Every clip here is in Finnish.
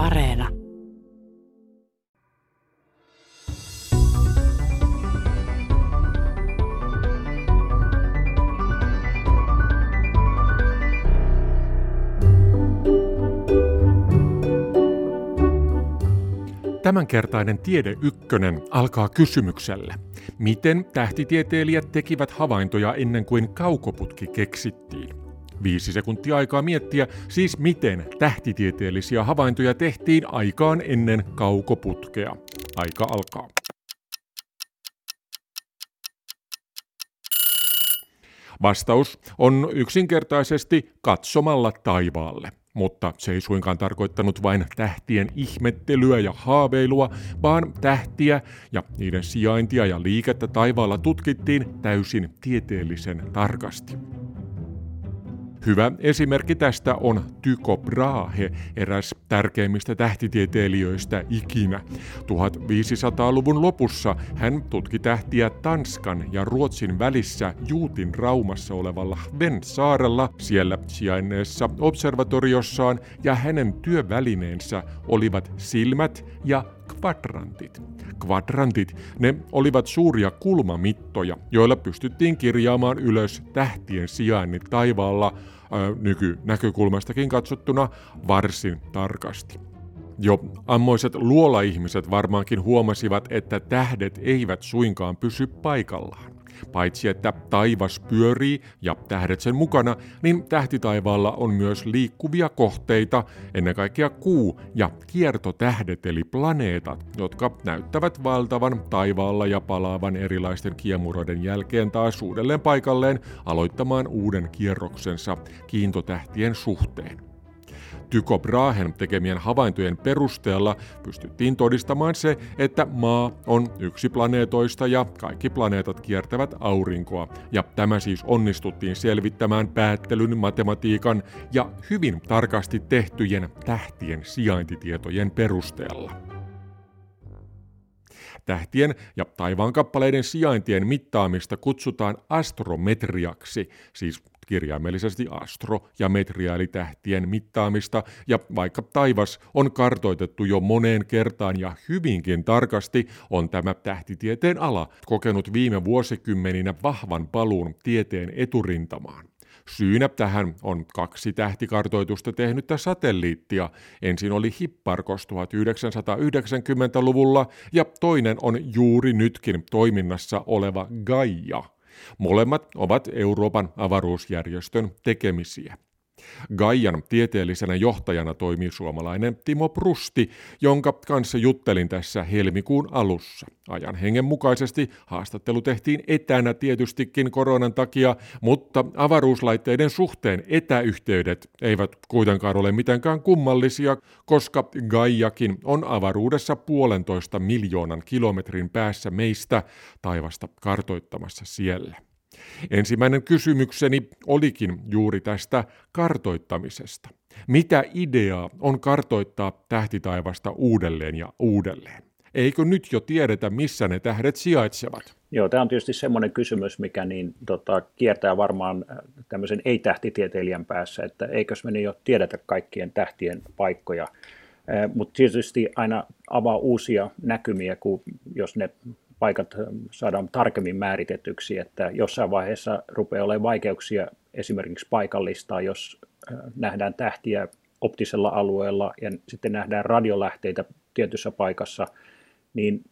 Areena. Tämänkertainen Tiede Ykkönen alkaa kysymyksellä. Miten tähtitieteilijät tekivät havaintoja ennen kuin kaukoputki keksittiin? Viisi sekuntia aikaa miettiä, siis miten tähtitieteellisiä havaintoja tehtiin aikaan ennen kaukoputkea. Aika alkaa. Vastaus on yksinkertaisesti katsomalla taivaalle. Mutta se ei suinkaan tarkoittanut vain tähtien ihmettelyä ja haaveilua, vaan tähtiä ja niiden sijaintia ja liikettä taivaalla tutkittiin täysin tieteellisen tarkasti. Hyvä esimerkki tästä on Tycho Brahe, eräs tärkeimmistä tähtitieteilijöistä ikinä. 1500-luvun lopussa hän tutki tähtiä Tanskan ja Ruotsin välissä Juutin raumassa olevalla Venn-saarella siellä sijainneessa observatoriossaan ja hänen työvälineensä olivat silmät ja kvadrantit. Kvadrantit, ne olivat suuria kulmamittoja, joilla pystyttiin kirjaamaan ylös tähtien sijainnit taivaalla nykynäkökulmastakin katsottuna varsin tarkasti. Jo ammoiset luola-ihmiset varmaankin huomasivat, että tähdet eivät suinkaan pysy paikallaan. Paitsi että taivas pyörii ja tähdet sen mukana, niin tähtitaivaalla on myös liikkuvia kohteita, ennen kaikkea kuu ja kiertotähdet eli planeetat, jotka näyttävät valtavan taivaalla ja palaavan erilaisten kiemuroiden jälkeen taas uudelleen paikalleen aloittamaan uuden kierroksensa kiintotähtien suhteen. Tycho Brahen tekemien havaintojen perusteella pystyttiin todistamaan se, että maa on yksi planeetoista ja kaikki planeetat kiertävät aurinkoa. Ja tämä siis onnistuttiin selvittämään päättelyn, matematiikan ja hyvin tarkasti tehtyjen tähtien sijaintitietojen perusteella. Tähtien ja taivaankappaleiden sijaintien mittaamista kutsutaan astrometriaksi, siis kirjaimellisesti astro- ja metriaalitähtien mittaamista, ja vaikka taivas on kartoitettu jo moneen kertaan ja hyvinkin tarkasti, on tämä tähtitieteen ala kokenut viime vuosikymmeninä vahvan paluun tieteen eturintamaan. Syynä tähän on kaksi tähtikartoitusta tehnyttä satelliittia. Ensin oli Hipparkos 1990-luvulla ja toinen on juuri nytkin toiminnassa oleva Gaia – Molemmat ovat Euroopan avaruusjärjestön tekemisiä. Gaian tieteellisenä johtajana toimii suomalainen Timo Prusti, jonka kanssa juttelin tässä helmikuun alussa. Ajan hengen mukaisesti haastattelu tehtiin etänä tietystikin koronan takia, mutta avaruuslaitteiden suhteen etäyhteydet eivät kuitenkaan ole mitenkään kummallisia, koska Gaiakin on avaruudessa puolentoista miljoonan kilometrin päässä meistä taivasta kartoittamassa siellä. Ensimmäinen kysymykseni olikin juuri tästä kartoittamisesta. Mitä ideaa on kartoittaa tähtitaivasta uudelleen ja uudelleen? Eikö nyt jo tiedetä, missä ne tähdet sijaitsevat? Joo, tämä on tietysti semmoinen kysymys, mikä niin, tota, kiertää varmaan äh, tämmöisen ei-tähtitieteilijän päässä, että eikös me niin jo tiedetä kaikkien tähtien paikkoja. Äh, Mutta tietysti aina avaa uusia näkymiä, kun jos ne paikat saadaan tarkemmin määritetyksi, että jossain vaiheessa rupeaa olemaan vaikeuksia esimerkiksi paikallistaa, jos nähdään tähtiä optisella alueella ja sitten nähdään radiolähteitä tietyssä paikassa, niin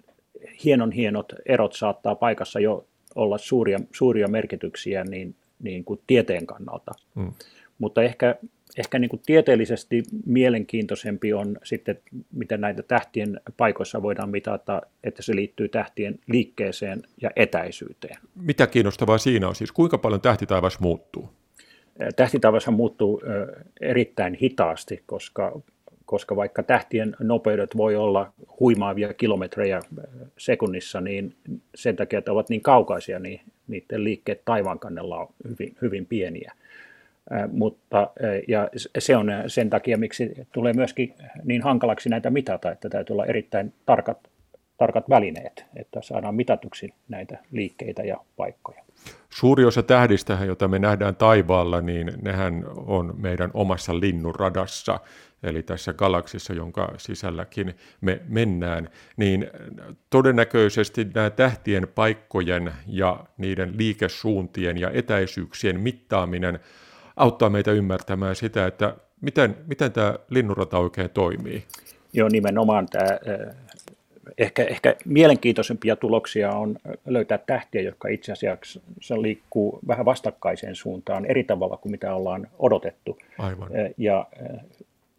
hienon hienot erot saattaa paikassa jo olla suuria, suuria merkityksiä niin, niin kuin tieteen kannalta. Mm. Mutta ehkä ehkä niin kuin tieteellisesti mielenkiintoisempi on sitten, miten näitä tähtien paikoissa voidaan mitata, että se liittyy tähtien liikkeeseen ja etäisyyteen. Mitä kiinnostavaa siinä on siis? Kuinka paljon tähtitaivas muuttuu? Tähtitaivashan muuttuu erittäin hitaasti, koska, koska vaikka tähtien nopeudet voi olla huimaavia kilometrejä sekunnissa, niin sen takia, että ovat niin kaukaisia, niin niiden liikkeet taivaan kannella on hyvin, hyvin pieniä mutta, ja se on sen takia, miksi tulee myöskin niin hankalaksi näitä mitata, että täytyy olla erittäin tarkat, tarkat välineet, että saadaan mitatuksi näitä liikkeitä ja paikkoja. Suuri osa tähdistä, joita me nähdään taivaalla, niin nehän on meidän omassa linnunradassa, eli tässä galaksissa, jonka sisälläkin me mennään, niin todennäköisesti nämä tähtien paikkojen ja niiden liikesuuntien ja etäisyyksien mittaaminen auttaa meitä ymmärtämään sitä, että miten, miten tämä linnunrata oikein toimii. Joo, nimenomaan tämä ehkä, ehkä mielenkiintoisempia tuloksia on löytää tähtiä, jotka itse asiassa liikkuu vähän vastakkaiseen suuntaan eri tavalla kuin mitä ollaan odotettu. Aivan. Ja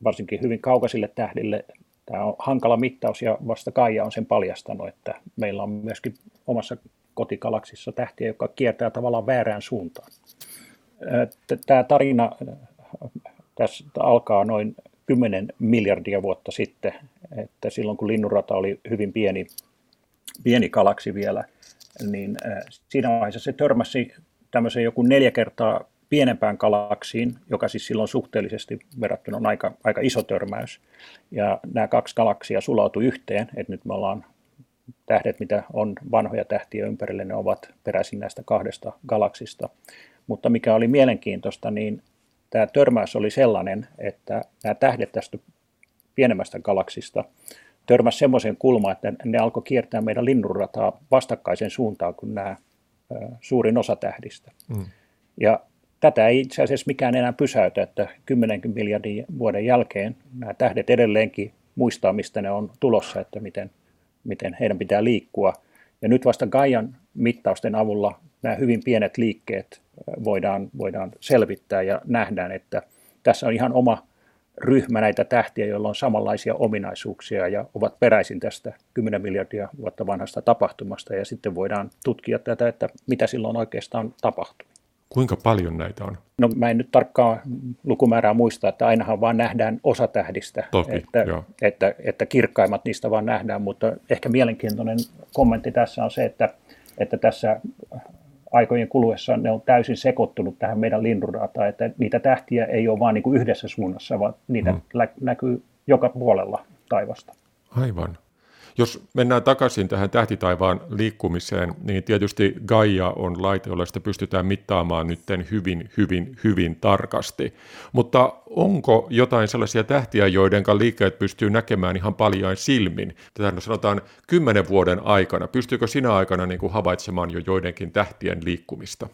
varsinkin hyvin kaukaisille tähdille tämä on hankala mittaus ja vasta Kaija on sen paljastanut, että meillä on myöskin omassa kotikalaksissa tähtiä, joka kiertää tavallaan väärään suuntaan. Tämä tarina tässä alkaa noin 10 miljardia vuotta sitten, että silloin kun linnunrata oli hyvin pieni, pieni galaksi vielä, niin siinä vaiheessa se törmäsi tämmöisen joku neljä kertaa pienempään galaksiin, joka siis silloin suhteellisesti verrattuna on aika, aika iso törmäys. Ja nämä kaksi galaksia sulautui yhteen, että nyt me ollaan tähdet, mitä on vanhoja tähtiä ympärille, ne ovat peräisin näistä kahdesta galaksista. Mutta mikä oli mielenkiintoista, niin tämä törmäys oli sellainen, että nämä tähdet tästä pienemmästä galaksista törmäsi semmoisen kulmaan, että ne alkoi kiertää meidän linnunrataa vastakkaisen suuntaan kuin nämä suurin osa tähdistä. Mm. Ja tätä ei itse asiassa mikään enää pysäytä, että 10 miljardin vuoden jälkeen nämä tähdet edelleenkin muistaa, mistä ne on tulossa, että miten, miten heidän pitää liikkua. Ja nyt vasta Gaian mittausten avulla nämä hyvin pienet liikkeet voidaan, voidaan selvittää ja nähdään, että tässä on ihan oma ryhmä näitä tähtiä, joilla on samanlaisia ominaisuuksia ja ovat peräisin tästä 10 miljardia vuotta vanhasta tapahtumasta ja sitten voidaan tutkia tätä, että mitä silloin oikeastaan tapahtuu. Kuinka paljon näitä on? No mä en nyt tarkkaan lukumäärää muista, että ainahan vaan nähdään osa tähdistä, Toki, että, että, että kirkkaimmat niistä vaan nähdään, mutta ehkä mielenkiintoinen kommentti tässä on se, että, että tässä aikojen kuluessa ne on täysin sekoittunut tähän meidän linnunrataan, että niitä tähtiä ei ole vain niin yhdessä suunnassa, vaan niitä hmm. näkyy joka puolella taivasta. Aivan. Jos mennään takaisin tähän tähtitaivaan liikkumiseen, niin tietysti Gaia on laite, jolla sitä pystytään mittaamaan nyt hyvin, hyvin, hyvin tarkasti. Mutta onko jotain sellaisia tähtiä, joiden liikkeet pystyy näkemään ihan paljain silmin? Tätä sanotaan kymmenen vuoden aikana. Pystyykö sinä aikana niin kuin havaitsemaan jo joidenkin tähtien liikkumista?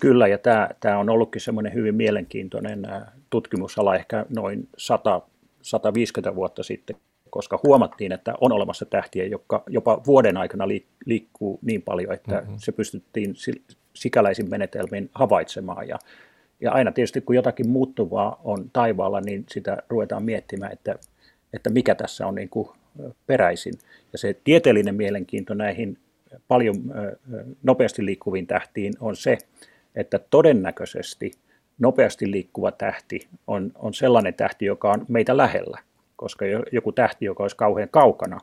Kyllä, ja tämä, tämä on ollutkin semmoinen hyvin mielenkiintoinen tutkimusala ehkä noin 100, 150 vuotta sitten, koska huomattiin, että on olemassa tähtiä, jotka jopa vuoden aikana liikkuu niin paljon, että mm-hmm. se pystyttiin sikäläisin menetelmin havaitsemaan. Ja, ja aina tietysti, kun jotakin muuttuvaa on taivaalla, niin sitä ruvetaan miettimään, että, että mikä tässä on niin kuin peräisin. Ja se tieteellinen mielenkiinto näihin paljon nopeasti liikkuviin tähtiin on se, että todennäköisesti nopeasti liikkuva tähti on, on sellainen tähti, joka on meitä lähellä koska joku tähti, joka olisi kauhean kaukana,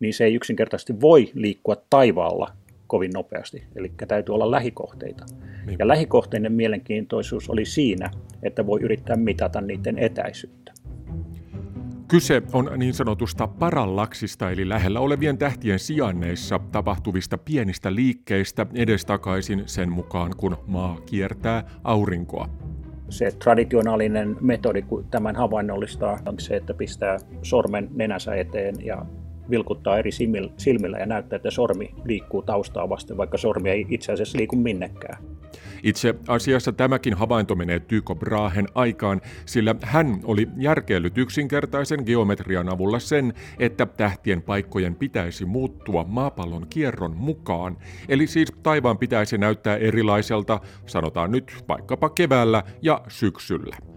niin se ei yksinkertaisesti voi liikkua taivaalla kovin nopeasti. Eli täytyy olla lähikohteita. Niin. Ja lähikohteinen mielenkiintoisuus oli siinä, että voi yrittää mitata niiden etäisyyttä. Kyse on niin sanotusta parallaksista eli lähellä olevien tähtien sijainneissa tapahtuvista pienistä liikkeistä edestakaisin sen mukaan, kun maa kiertää aurinkoa se traditionaalinen metodi, kun tämän havainnollistaa, on se, että pistää sormen nenänsä eteen ja vilkuttaa eri silmillä ja näyttää, että sormi liikkuu taustaa vasten, vaikka sormi ei itse asiassa liiku minnekään. Itse asiassa tämäkin havainto menee Tycho Brahen aikaan, sillä hän oli järkeillyt yksinkertaisen geometrian avulla sen, että tähtien paikkojen pitäisi muuttua maapallon kierron mukaan. Eli siis taivaan pitäisi näyttää erilaiselta, sanotaan nyt vaikkapa keväällä ja syksyllä.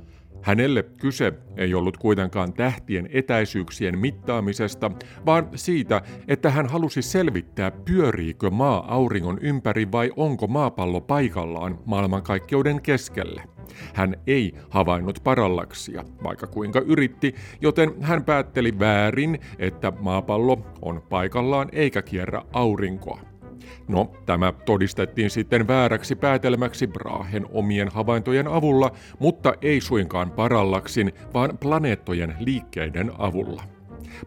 Hänelle kyse ei ollut kuitenkaan tähtien etäisyyksien mittaamisesta, vaan siitä, että hän halusi selvittää, pyöriikö maa auringon ympäri vai onko maapallo paikallaan maailmankaikkeuden keskellä. Hän ei havainnut parallaksia, vaikka kuinka yritti, joten hän päätteli väärin, että maapallo on paikallaan eikä kierrä aurinkoa. No, tämä todistettiin sitten vääräksi päätelmäksi Brahen omien havaintojen avulla, mutta ei suinkaan parallaksin, vaan planeettojen liikkeiden avulla.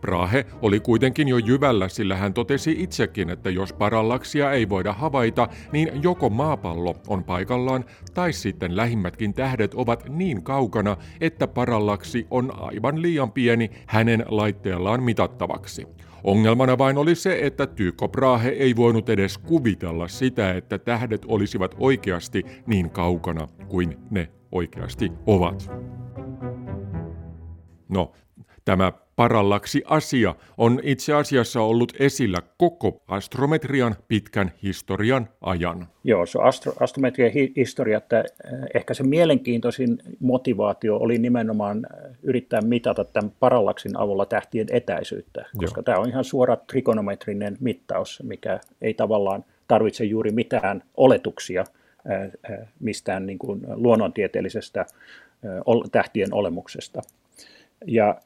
Brahe oli kuitenkin jo jyvällä, sillä hän totesi itsekin, että jos parallaksia ei voida havaita, niin joko maapallo on paikallaan tai sitten lähimmätkin tähdet ovat niin kaukana, että parallaksi on aivan liian pieni hänen laitteellaan mitattavaksi. Ongelmana vain oli se, että Tycho Brahe ei voinut edes kuvitella sitä, että tähdet olisivat oikeasti niin kaukana kuin ne oikeasti ovat. No, tämä parallaksi asia on itse asiassa ollut esillä koko astrometrian pitkän historian ajan. Joo, se astro, astrometrian hi- historia, että eh, ehkä se mielenkiintoisin motivaatio oli nimenomaan eh, yrittää mitata tämän parallaksin avulla tähtien etäisyyttä, koska Joo. tämä on ihan suora trikonometrinen mittaus, mikä ei tavallaan tarvitse juuri mitään oletuksia eh, mistään niin kuin luonnontieteellisestä tähtien olemuksesta. Ja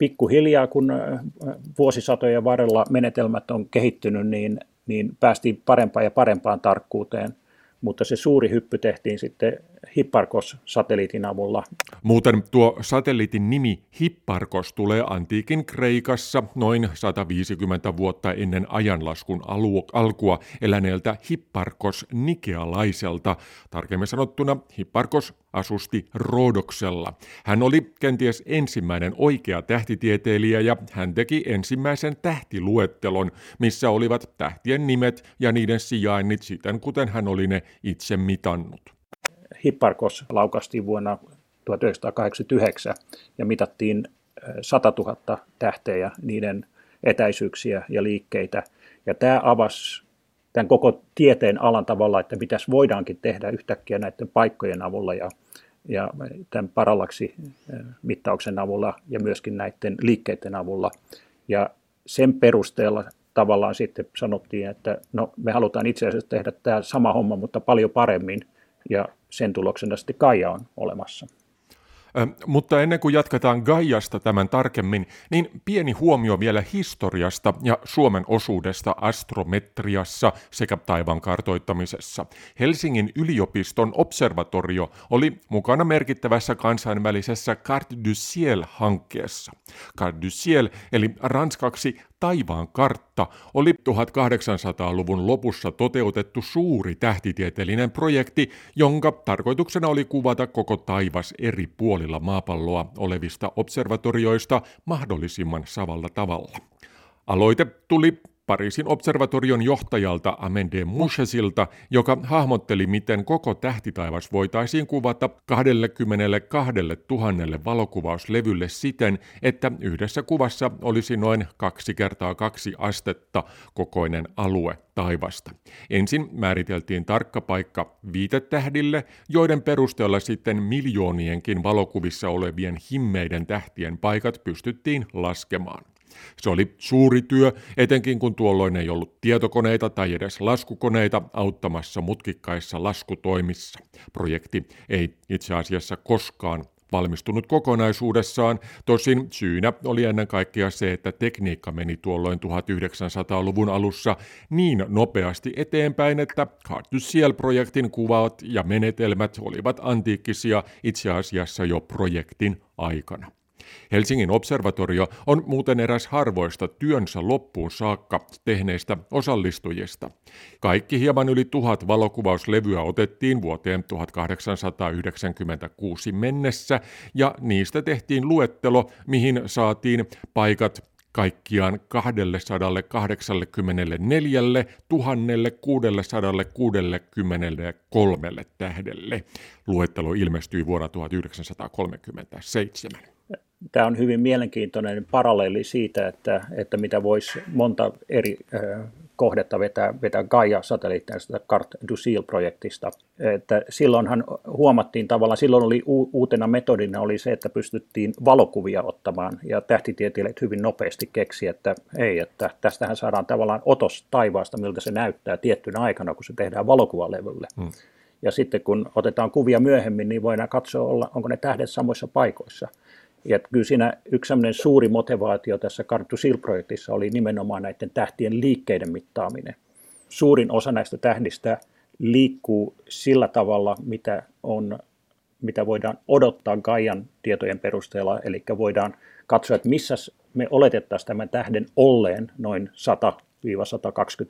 pikkuhiljaa, kun äh, vuosisatojen varrella menetelmät on kehittynyt, niin, niin päästiin parempaan ja parempaan tarkkuuteen. Mutta se suuri hyppy tehtiin sitten Hipparkos-satelliitin avulla. Muuten tuo satelliitin nimi Hipparkos tulee antiikin Kreikassa noin 150 vuotta ennen ajanlaskun alu- alkua eläneeltä Hipparkos Nikealaiselta. Tarkemmin sanottuna Hipparkos asusti Roodoksella. Hän oli kenties ensimmäinen oikea tähtitieteilijä ja hän teki ensimmäisen tähtiluettelon, missä olivat tähtien nimet ja niiden sijainnit siten, kuten hän oli ne itse mitannut. Hipparkos laukastiin vuonna 1989 ja mitattiin 100 000 tähteä, niiden etäisyyksiä ja liikkeitä. Ja tämä avasi tämän koko tieteen alan tavalla, että mitäs voidaankin tehdä yhtäkkiä näiden paikkojen avulla ja, ja tämän parallaksi mittauksen avulla ja myöskin näiden liikkeiden avulla. Ja sen perusteella tavallaan sitten sanottiin, että no me halutaan itse asiassa tehdä tämä sama homma, mutta paljon paremmin – ja sen tuloksena sitten Gaia on olemassa. Mutta ennen kuin jatketaan Gaiasta tämän tarkemmin, niin pieni huomio vielä historiasta ja Suomen osuudesta astrometriassa sekä taivaan kartoittamisessa. Helsingin yliopiston observatorio oli mukana merkittävässä kansainvälisessä Carte du Ciel-hankkeessa. Carte du Ciel, eli ranskaksi taivaan kartta oli 1800-luvun lopussa toteutettu suuri tähtitieteellinen projekti, jonka tarkoituksena oli kuvata koko taivas eri puolilla maapalloa olevista observatorioista mahdollisimman savalla tavalla. Aloite tuli Pariisin observatorion johtajalta Amende Mouchesilta, joka hahmotteli, miten koko tähtitaivas voitaisiin kuvata 22 000 valokuvauslevylle siten, että yhdessä kuvassa olisi noin kaksi kertaa kaksi astetta kokoinen alue taivasta. Ensin määriteltiin tarkka paikka viitetähdille, joiden perusteella sitten miljoonienkin valokuvissa olevien himmeiden tähtien paikat pystyttiin laskemaan. Se oli suuri työ, etenkin kun tuolloin ei ollut tietokoneita tai edes laskukoneita auttamassa mutkikkaissa laskutoimissa. Projekti ei itse asiassa koskaan valmistunut kokonaisuudessaan, tosin syynä oli ennen kaikkea se, että tekniikka meni tuolloin 1900-luvun alussa niin nopeasti eteenpäin, että Cartusiel-projektin kuvat ja menetelmät olivat antiikkisia itse asiassa jo projektin aikana. Helsingin observatorio on muuten eräs harvoista työnsä loppuun saakka tehneistä osallistujista. Kaikki hieman yli tuhat valokuvauslevyä otettiin vuoteen 1896 mennessä ja niistä tehtiin luettelo, mihin saatiin paikat kaikkiaan 284 663 tähdelle. Luettelo ilmestyi vuonna 1937 tämä on hyvin mielenkiintoinen paralleeli siitä, että, että mitä voisi monta eri kohdetta vetää, vetää Gaia-satelliitteista Cart du Ciel-projektista. Että silloinhan huomattiin tavallaan, silloin oli uutena metodina oli se, että pystyttiin valokuvia ottamaan ja tähtitieteilijät hyvin nopeasti keksi, että ei, että tästähän saadaan tavallaan otos taivaasta, miltä se näyttää tiettynä aikana, kun se tehdään valokuvalevylle. Hmm. Ja sitten kun otetaan kuvia myöhemmin, niin voidaan katsoa, onko ne tähdet samoissa paikoissa. Ja kyllä siinä yksi suuri motivaatio tässä Karttu Sil-projektissa oli nimenomaan näiden tähtien liikkeiden mittaaminen. Suurin osa näistä tähdistä liikkuu sillä tavalla, mitä, on, mitä voidaan odottaa Gaian tietojen perusteella, eli voidaan katsoa, että missä me oletettaisiin tämän tähden olleen noin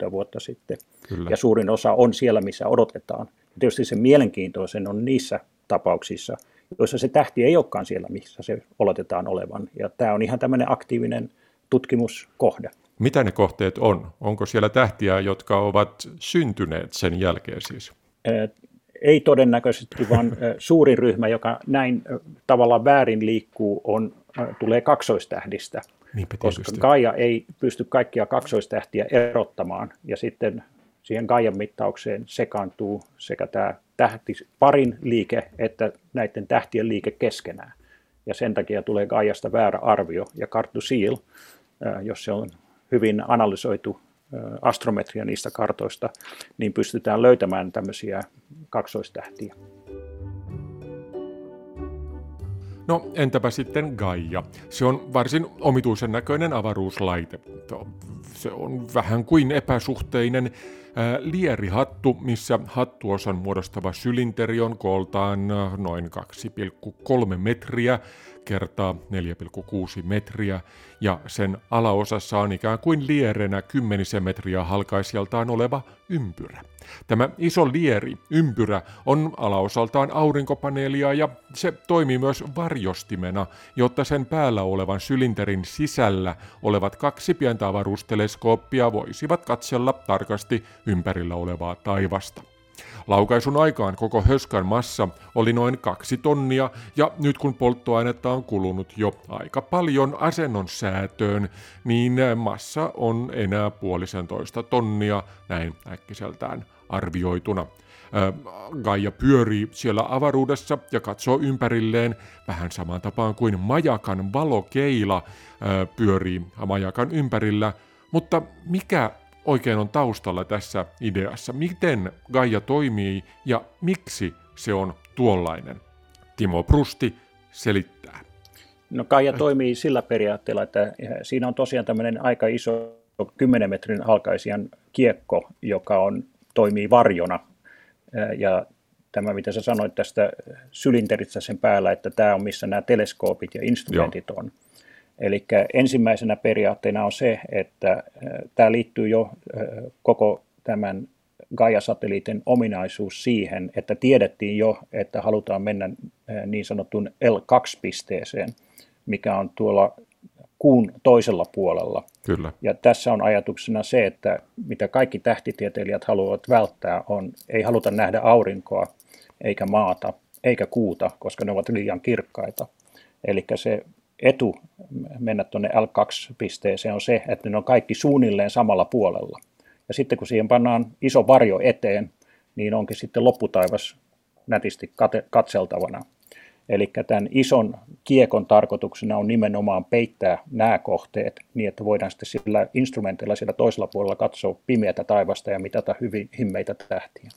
100-120 vuotta sitten. Kyllä. Ja suurin osa on siellä, missä odotetaan. Ja tietysti se mielenkiintoisen on niissä tapauksissa, joissa se tähti ei olekaan siellä, missä se oletetaan olevan. Ja tämä on ihan tämmöinen aktiivinen tutkimuskohde. Mitä ne kohteet on? Onko siellä tähtiä, jotka ovat syntyneet sen jälkeen siis? Ei todennäköisesti, vaan suuri ryhmä, joka näin tavallaan väärin liikkuu, on, tulee kaksoistähdistä. Niinpä koska Gaia ei pysty kaikkia kaksoistähtiä erottamaan, ja sitten siihen Gaian mittaukseen sekaantuu sekä tämä tähti, parin liike että näiden tähtien liike keskenään. Ja sen takia tulee Gaiasta väärä arvio. Ja Karttu Seal, jos se on hyvin analysoitu astrometria niistä kartoista, niin pystytään löytämään tämmöisiä kaksoistähtiä. No entäpä sitten Gaia? Se on varsin omituisen näköinen avaruuslaite. Se on vähän kuin epäsuhteinen lierihattu, missä hattuosan muodostava sylinteri on kooltaan noin 2,3 metriä kertaa 4,6 metriä ja sen alaosassa on ikään kuin lierenä kymmenisen metriä halkaisijaltaan oleva ympyrä. Tämä iso lieri, ympyrä, on alaosaltaan aurinkopaneelia ja se toimii myös varjostimena, jotta sen päällä olevan sylinterin sisällä olevat kaksi pientä avaruusteleskooppia voisivat katsella tarkasti ympärillä olevaa taivasta. Laukaisun aikaan koko höskän massa oli noin kaksi tonnia ja nyt kun polttoainetta on kulunut jo aika paljon asennon säätöön, niin massa on enää puolisentoista tonnia näin äkkiseltään arvioituna. Gaia pyörii siellä avaruudessa ja katsoo ympärilleen vähän samaan tapaan kuin majakan valokeila pyörii majakan ympärillä, mutta mikä oikein on taustalla tässä ideassa? Miten Gaia toimii ja miksi se on tuollainen? Timo Prusti selittää. No Gaia toimii sillä periaatteella, että siinä on tosiaan tämmöinen aika iso 10 metrin halkaisijan kiekko, joka on, toimii varjona. Ja tämä, mitä sä sanoit tästä sylinteristä sen päällä, että tämä on missä nämä teleskoopit ja instrumentit Joo. on. Eli ensimmäisenä periaatteena on se, että äh, tämä liittyy jo äh, koko tämän Gaia-satelliitin ominaisuus siihen, että tiedettiin jo, että halutaan mennä äh, niin sanottuun L2-pisteeseen, mikä on tuolla kuun toisella puolella. Kyllä. Ja tässä on ajatuksena se, että mitä kaikki tähtitieteilijät haluavat välttää, on ei haluta nähdä aurinkoa, eikä maata, eikä kuuta, koska ne ovat liian kirkkaita. Eli se etu mennä tuonne L2-pisteeseen on se, että ne on kaikki suunnilleen samalla puolella. Ja sitten kun siihen pannaan iso varjo eteen, niin onkin sitten lopputaivas nätisti katseltavana. Eli tämän ison kiekon tarkoituksena on nimenomaan peittää nämä kohteet niin, että voidaan sitten sillä instrumentilla siellä toisella puolella katsoa pimeätä taivasta ja mitata hyvin himmeitä tähtiä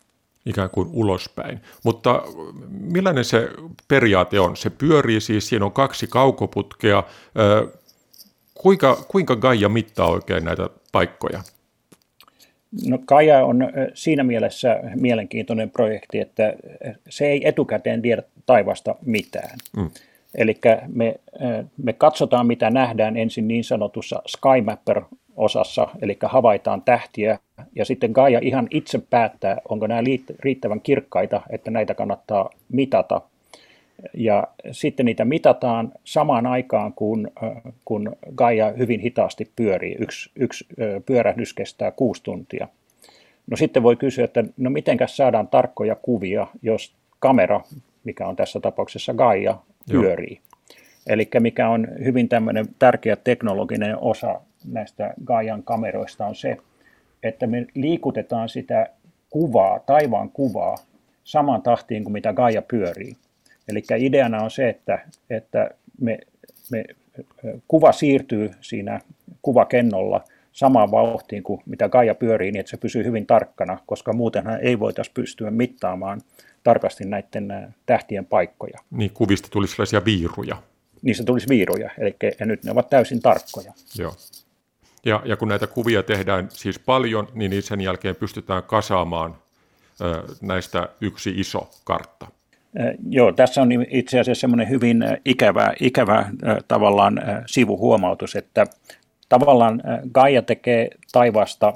ikään kuin ulospäin. Mutta millainen se periaate on? Se pyörii siis, siinä on kaksi kaukoputkea. Kuinka, kuinka Gaia mittaa oikein näitä paikkoja? No Gaia on siinä mielessä mielenkiintoinen projekti, että se ei etukäteen tiedä taivasta mitään. Mm. Eli me, me katsotaan, mitä nähdään ensin niin sanotussa SkyMapper-osassa, eli havaitaan tähtiä, ja sitten Gaia ihan itse päättää, onko nämä riittävän kirkkaita, että näitä kannattaa mitata. Ja sitten niitä mitataan samaan aikaan, kun, kun Gaia hyvin hitaasti pyörii. Yksi, yksi pyörähdys kestää kuusi tuntia. No sitten voi kysyä, että no mitenkäs saadaan tarkkoja kuvia, jos kamera, mikä on tässä tapauksessa Gaia, pyörii. Eli mikä on hyvin tämmöinen tärkeä teknologinen osa näistä Gaian kameroista on se, että me liikutetaan sitä kuvaa, taivaan kuvaa, saman tahtiin kuin mitä Gaia pyörii. Eli ideana on se, että, että me, me, kuva siirtyy siinä kuvakennolla samaan vauhtiin kuin mitä Gaia pyörii, niin että se pysyy hyvin tarkkana, koska muutenhan ei voitaisiin pystyä mittaamaan tarkasti näiden tähtien paikkoja. Niin, kuvista tulisi sellaisia viiruja. Niistä tulisi viiruja, eli ja nyt ne ovat täysin tarkkoja. Joo. Ja, ja kun näitä kuvia tehdään siis paljon, niin sen jälkeen pystytään kasaamaan näistä yksi iso kartta. Joo, tässä on itse asiassa semmoinen hyvin ikävä, ikävä tavallaan sivuhuomautus, että tavallaan Gaia tekee taivasta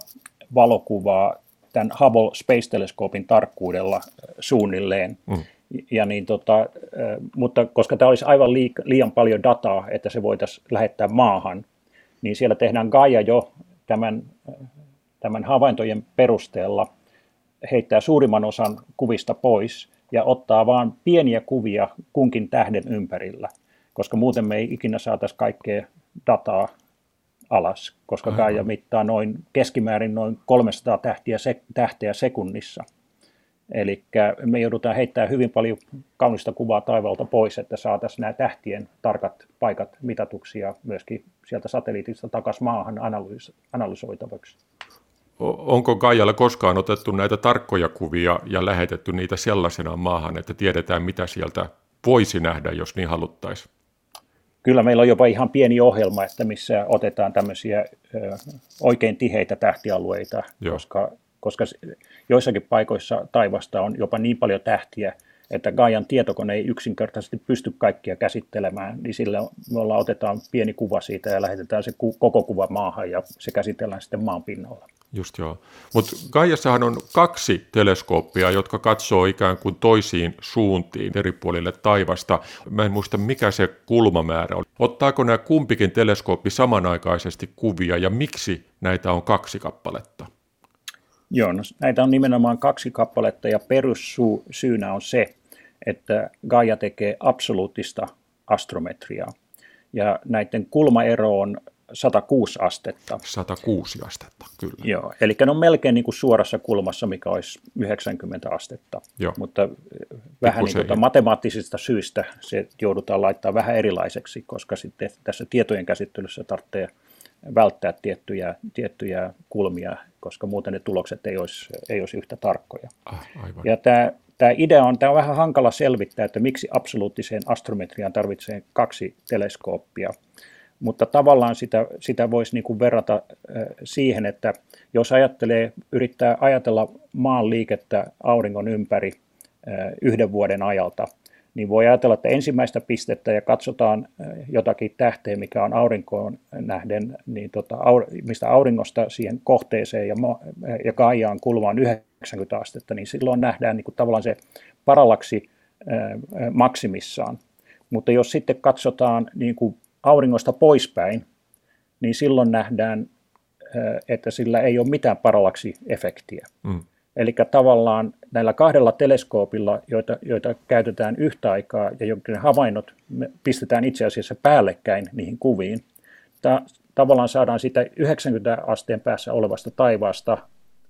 valokuvaa tämän Hubble Space Telescopein tarkkuudella suunnilleen. Mm. Ja niin tota, mutta koska tämä olisi aivan liian paljon dataa, että se voitaisiin lähettää maahan, niin siellä tehdään Gaia jo tämän, tämän havaintojen perusteella heittää suurimman osan kuvista pois ja ottaa vain pieniä kuvia kunkin tähden ympärillä, koska muuten me ei ikinä saataisi kaikkea dataa alas, koska. Gaia mittaa noin keskimäärin noin 300 tähtiä, se, tähteä sekunnissa. Eli me joudutaan heittämään hyvin paljon kaunista kuvaa taivaalta pois, että saataisiin nämä tähtien tarkat paikat mitatuksia myöskin sieltä satelliitista takaisin maahan analys- analysoitavaksi. Onko Gaialla koskaan otettu näitä tarkkoja kuvia ja lähetetty niitä sellaisena maahan, että tiedetään mitä sieltä voisi nähdä, jos niin haluttaisiin? Kyllä meillä on jopa ihan pieni ohjelma, että missä otetaan tämmöisiä oikein tiheitä tähtialueita, koska, koska joissakin paikoissa taivasta on jopa niin paljon tähtiä, että Gaian tietokone ei yksinkertaisesti pysty kaikkia käsittelemään, niin sillä me ollaan, otetaan pieni kuva siitä ja lähetetään se koko kuva maahan ja se käsitellään sitten maan pinnalla. Just joo. Mutta Gaijassahan on kaksi teleskooppia, jotka katsoo ikään kuin toisiin suuntiin eri puolille taivasta. Mä en muista, mikä se kulmamäärä on. Ottaako nämä kumpikin teleskooppi samanaikaisesti kuvia ja miksi näitä on kaksi kappaletta? Joo, no, näitä on nimenomaan kaksi kappaletta ja perussyynä on se, että Gaia tekee absoluuttista astrometriaa. Ja näiden kulmaero on 106 astetta. 106 astetta, kyllä. Joo, eli ne on melkein niin kuin suorassa kulmassa, mikä olisi 90 astetta, Joo. mutta eh, vähän niin tuota matemaattisista syistä se joudutaan laittaa vähän erilaiseksi, koska sitten tässä tietojen käsittelyssä tarvitsee välttää tiettyjä, tiettyjä kulmia, koska muuten ne tulokset ei olisi, ei olisi yhtä tarkkoja. Ah, aivan. Ja tämä, tämä idea on, tämä on vähän hankala selvittää, että miksi absoluuttiseen astrometriaan tarvitsee kaksi teleskooppia mutta tavallaan sitä, sitä voisi niin kuin verrata siihen, että jos ajattelee, yrittää ajatella maan liikettä auringon ympäri yhden vuoden ajalta, niin voi ajatella, että ensimmäistä pistettä ja katsotaan jotakin tähteä, mikä on aurinkoon nähden, niin tota, mistä auringosta siihen kohteeseen ja, ja Gaiaan kulmaan 90 astetta, niin silloin nähdään niin kuin tavallaan se parallaksi maksimissaan. Mutta jos sitten katsotaan niin kuin auringosta poispäin, niin silloin nähdään, että sillä ei ole mitään parallaksi-efektiä. Mm. Eli tavallaan näillä kahdella teleskoopilla, joita, joita käytetään yhtä aikaa ja jonkin havainnot pistetään itse asiassa päällekkäin niihin kuviin, ta, tavallaan saadaan sitä 90 asteen päässä olevasta taivaasta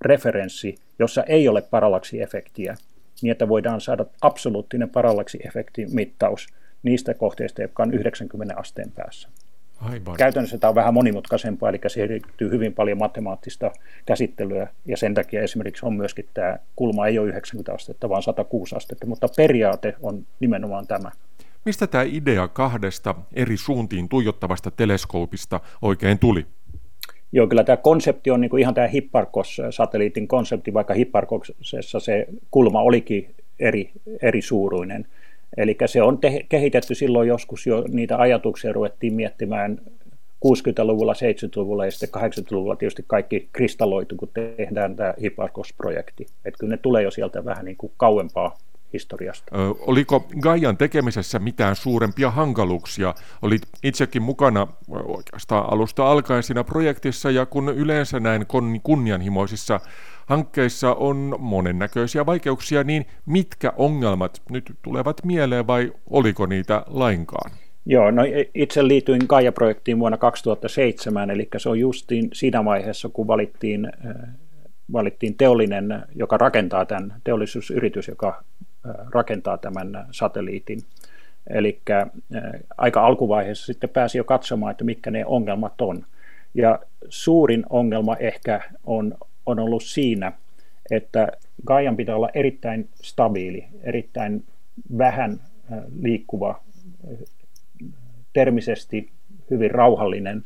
referenssi, jossa ei ole parallaksi-efektiä, niin että voidaan saada absoluuttinen parallaksi-efektin mittaus – niistä kohteista, jotka on 90 asteen päässä. Aivan. Käytännössä tämä on vähän monimutkaisempaa, eli siihen liittyy hyvin paljon matemaattista käsittelyä, ja sen takia esimerkiksi on myöskin tämä kulma ei ole 90 astetta, vaan 106 astetta, mutta periaate on nimenomaan tämä. Mistä tämä idea kahdesta eri suuntiin tuijottavasta teleskoopista oikein tuli? Joo, kyllä tämä konsepti on niin kuin ihan tämä Hipparcos-satelliitin konsepti, vaikka Hipparcosessa se kulma olikin eri, eri suuruinen – Eli se on te- kehitetty silloin joskus jo, niitä ajatuksia ruvettiin miettimään 60-luvulla, 70-luvulla ja sitten 80-luvulla tietysti kaikki kristalloitu, kun tehdään tämä Hipparcos-projekti. Että kyllä ne tulee jo sieltä vähän niin kuin kauempaa historiasta. Ö, oliko Gaian tekemisessä mitään suurempia hankaluuksia? Olit itsekin mukana oikeastaan alusta alkaen siinä projektissa, ja kun yleensä näin kunnianhimoisissa hankkeissa on monennäköisiä vaikeuksia, niin mitkä ongelmat nyt tulevat mieleen vai oliko niitä lainkaan? Joo, no itse liityin Gaia-projektiin vuonna 2007, eli se on justiin siinä vaiheessa, kun valittiin, äh, valittiin teollinen, joka rakentaa tämän, teollisuusyritys, joka äh, rakentaa tämän satelliitin. Eli äh, aika alkuvaiheessa sitten pääsi jo katsomaan, että mitkä ne ongelmat on. Ja suurin ongelma ehkä on on ollut siinä, että Gaian pitää olla erittäin stabiili, erittäin vähän äh, liikkuva, termisesti hyvin rauhallinen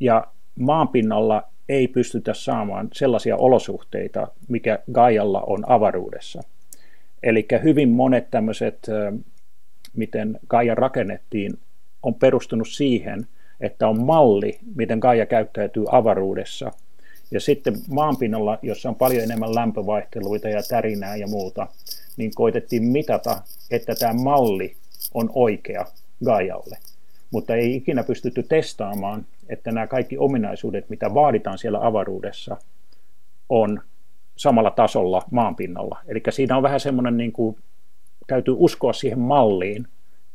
ja maanpinnalla ei pystytä saamaan sellaisia olosuhteita, mikä Gaialla on avaruudessa. Eli hyvin monet tämmöiset, miten Gaia rakennettiin, on perustunut siihen, että on malli, miten Gaia käyttäytyy avaruudessa. Ja sitten maanpinnalla, jossa on paljon enemmän lämpövaihteluita ja tärinää ja muuta, niin koitettiin mitata, että tämä malli on oikea Gaialle. Mutta ei ikinä pystytty testaamaan, että nämä kaikki ominaisuudet, mitä vaaditaan siellä avaruudessa, on samalla tasolla maanpinnalla. Eli siinä on vähän semmoinen, niin kuin, täytyy uskoa siihen malliin,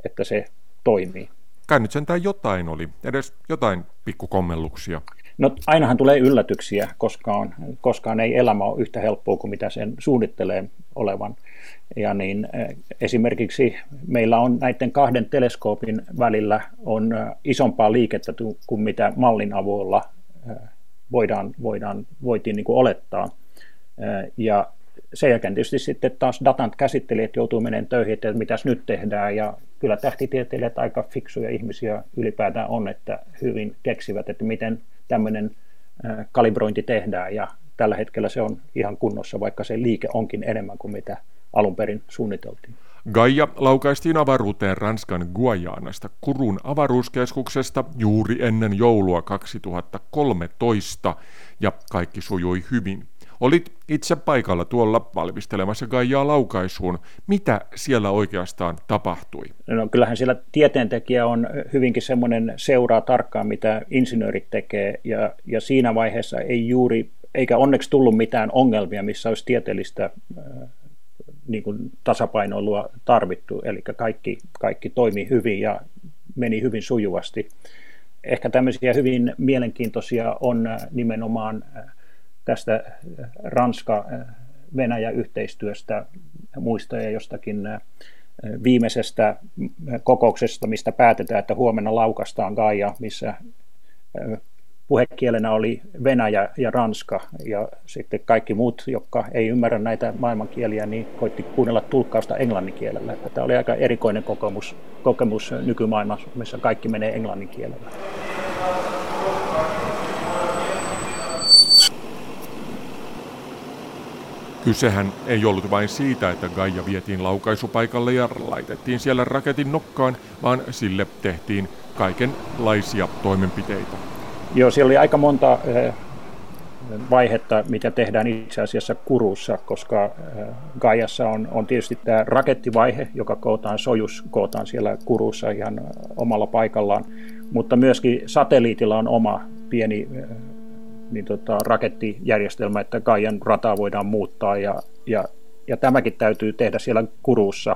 että se toimii. Kai nyt sentään jotain oli, edes jotain pikkukommelluksia. No ainahan tulee yllätyksiä, koskaan, koskaan ei elämä ole yhtä helppoa kuin mitä sen suunnittelee olevan. Ja niin, eh, esimerkiksi meillä on näiden kahden teleskoopin välillä on eh, isompaa liikettä kuin mitä mallin avulla eh, voidaan, voidaan, voitiin niin kuin olettaa. Ja sen jälkeen tietysti sitten taas datan käsittelijät joutuu menemään töihin, että mitäs nyt tehdään. Ja kyllä tähtitieteilijät aika fiksuja ihmisiä ylipäätään on, että hyvin keksivät, että miten tämmöinen kalibrointi tehdään. Ja tällä hetkellä se on ihan kunnossa, vaikka se liike onkin enemmän kuin mitä alun perin suunniteltiin. Gaia laukaistiin avaruuteen Ranskan Guajanasta Kurun avaruuskeskuksesta juuri ennen joulua 2013 ja kaikki sujui hyvin. Olit itse paikalla tuolla valmistelemassa Gaiaa laukaisuun. Mitä siellä oikeastaan tapahtui? No kyllähän siellä tieteentekijä on hyvinkin semmoinen seuraa tarkkaan, mitä insinöörit tekee, ja, ja siinä vaiheessa ei juuri, eikä onneksi tullut mitään ongelmia, missä olisi tieteellistä niin kuin tasapainoilua tarvittu, eli kaikki, kaikki toimi hyvin ja meni hyvin sujuvasti. Ehkä tämmöisiä hyvin mielenkiintoisia on nimenomaan tästä Ranska-Venäjä-yhteistyöstä muistoja jostakin viimeisestä kokouksesta, mistä päätetään, että huomenna laukastaan Gaia, missä puhekielenä oli Venäjä ja Ranska ja sitten kaikki muut, jotka ei ymmärrä näitä maailmankieliä, niin koitti kuunnella tulkkausta englanninkielellä. Tämä oli aika erikoinen kokemus, kokemus nykymaailmassa, missä kaikki menee englanninkielellä. Kysehän ei ollut vain siitä, että Gaia vietiin laukaisupaikalle ja laitettiin siellä raketin nokkaan, vaan sille tehtiin kaikenlaisia toimenpiteitä. Joo, siellä oli aika monta eh, vaihetta, mitä tehdään itse asiassa kurussa, koska eh, Gaiassa on, on tietysti tämä rakettivaihe, joka kootaan, sojus kootaan siellä kurussa ihan omalla paikallaan, mutta myöskin satelliitilla on oma pieni eh, niin tota, rakettijärjestelmä, että Gaian rataa voidaan muuttaa ja, ja, ja tämäkin täytyy tehdä siellä kurussa.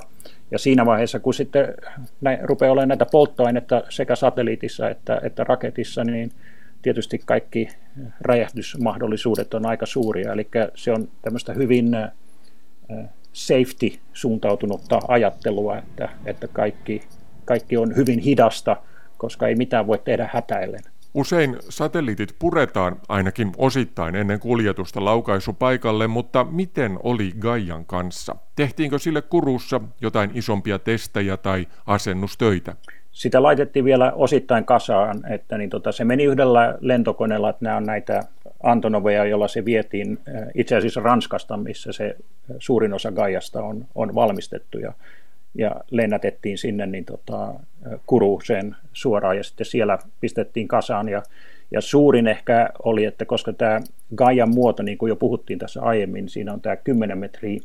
Ja siinä vaiheessa, kun sitten näin, rupeaa olemaan näitä polttoainetta sekä satelliitissa että, että raketissa, niin tietysti kaikki räjähdysmahdollisuudet on aika suuria. Eli se on tämmöistä hyvin safety-suuntautunutta ajattelua, että, että kaikki, kaikki on hyvin hidasta, koska ei mitään voi tehdä hätäillen. Usein satelliitit puretaan ainakin osittain ennen kuljetusta laukaisupaikalle, mutta miten oli Gaian kanssa? Tehtiinkö sille kurussa jotain isompia testejä tai asennustöitä? Sitä laitettiin vielä osittain kasaan, että niin tota, se meni yhdellä lentokoneella, että nämä on näitä Antonoveja, jolla se vietiin eh, itse asiassa Ranskasta, missä se suurin osa Gaiasta on, on valmistettu. Ja ja lennätettiin sinne niin tota, Kuruseen suoraan ja sitten siellä pistettiin kasaan ja, ja suurin ehkä oli, että koska tämä Gaian muoto, niin kuin jo puhuttiin tässä aiemmin, siinä on tämä 10 metriä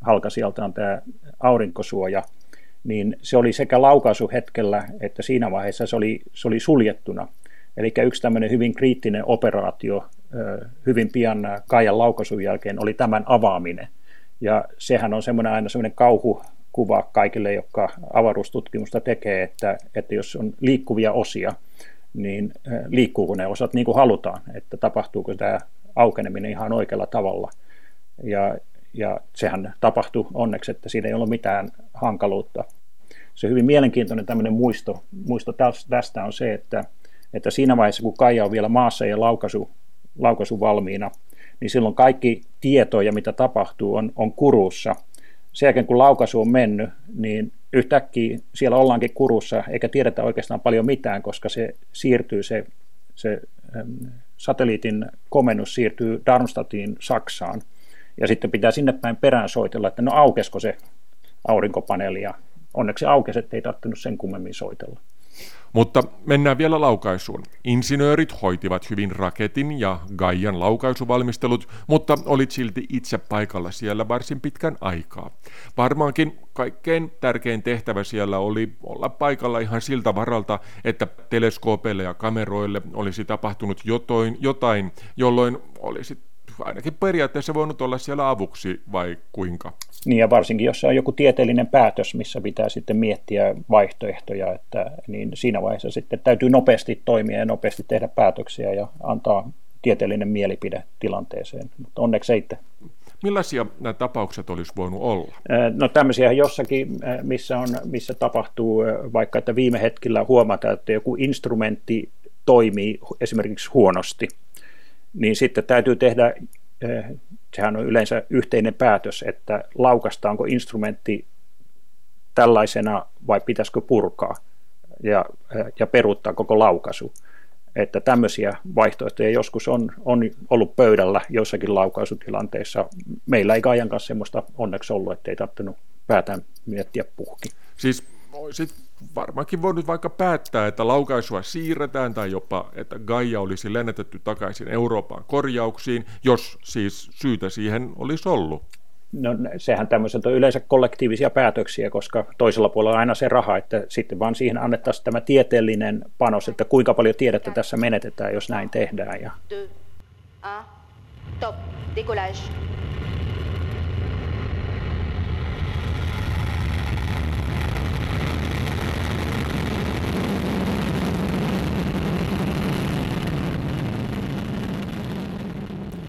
halkasijalta on tämä aurinkosuoja, niin se oli sekä laukaisuhetkellä että siinä vaiheessa se oli, se oli suljettuna. Eli yksi tämmöinen hyvin kriittinen operaatio hyvin pian Gaian laukaisun jälkeen oli tämän avaaminen. Ja sehän on semmoinen aina semmoinen kauhu, kuva kaikille, jotka avaruustutkimusta tekee, että, että jos on liikkuvia osia, niin liikkuuko ne osat niin kuin halutaan, että tapahtuuko tämä aukeneminen ihan oikealla tavalla. Ja, ja sehän tapahtui onneksi, että siinä ei ollut mitään hankaluutta. Se hyvin mielenkiintoinen tämmöinen muisto, muisto tästä on se, että, että siinä vaiheessa, kun Kaija on vielä maassa ja laukaisu, laukaisu valmiina, niin silloin kaikki tieto ja mitä tapahtuu on, on kurussa – sen jälkeen kun laukaisu on mennyt, niin yhtäkkiä siellä ollaankin kurussa, eikä tiedetä oikeastaan paljon mitään, koska se siirtyy se, se satelliitin komennus siirtyy Darmstadtiin Saksaan. Ja sitten pitää sinne päin perään soitella, että no aukesko se aurinkopaneeli ja onneksi aukesi, ettei tarvinnut sen kummemmin soitella. Mutta mennään vielä laukaisuun. Insinöörit hoitivat hyvin raketin ja Gaian laukaisuvalmistelut, mutta olit silti itse paikalla siellä varsin pitkän aikaa. Varmaankin kaikkein tärkein tehtävä siellä oli olla paikalla ihan siltä varalta, että teleskoopeille ja kameroille olisi tapahtunut jotain, jotain jolloin olisi ainakin periaatteessa voinut olla siellä avuksi vai kuinka? Niin ja varsinkin, jos on joku tieteellinen päätös, missä pitää sitten miettiä vaihtoehtoja, että, niin siinä vaiheessa sitten täytyy nopeasti toimia ja nopeasti tehdä päätöksiä ja antaa tieteellinen mielipide tilanteeseen, mutta onneksi ei. Millaisia nämä tapaukset olisi voinut olla? No tämmöisiä jossakin, missä, on, missä tapahtuu vaikka, että viime hetkellä huomataan, että joku instrumentti toimii esimerkiksi huonosti – niin sitten täytyy tehdä, eh, sehän on yleensä yhteinen päätös, että laukastaanko instrumentti tällaisena vai pitäisikö purkaa ja, eh, ja peruuttaa koko laukaisu. Että tämmöisiä vaihtoehtoja joskus on, on ollut pöydällä joissakin laukaisutilanteissa. Meillä ei Kaijan kanssa semmoista onneksi ollut, ettei tarvinnut päätään miettiä puhki. Siis sit varmaankin voinut vaikka päättää, että laukaisua siirretään tai jopa, että Gaia olisi lennätetty takaisin Euroopan korjauksiin, jos siis syytä siihen olisi ollut. No sehän tämmöiset on yleensä kollektiivisia päätöksiä, koska toisella puolella on aina se raha, että sitten vaan siihen annettaisiin tämä tieteellinen panos, että kuinka paljon tiedettä tässä menetetään, jos näin tehdään. Ja... Top, décollage.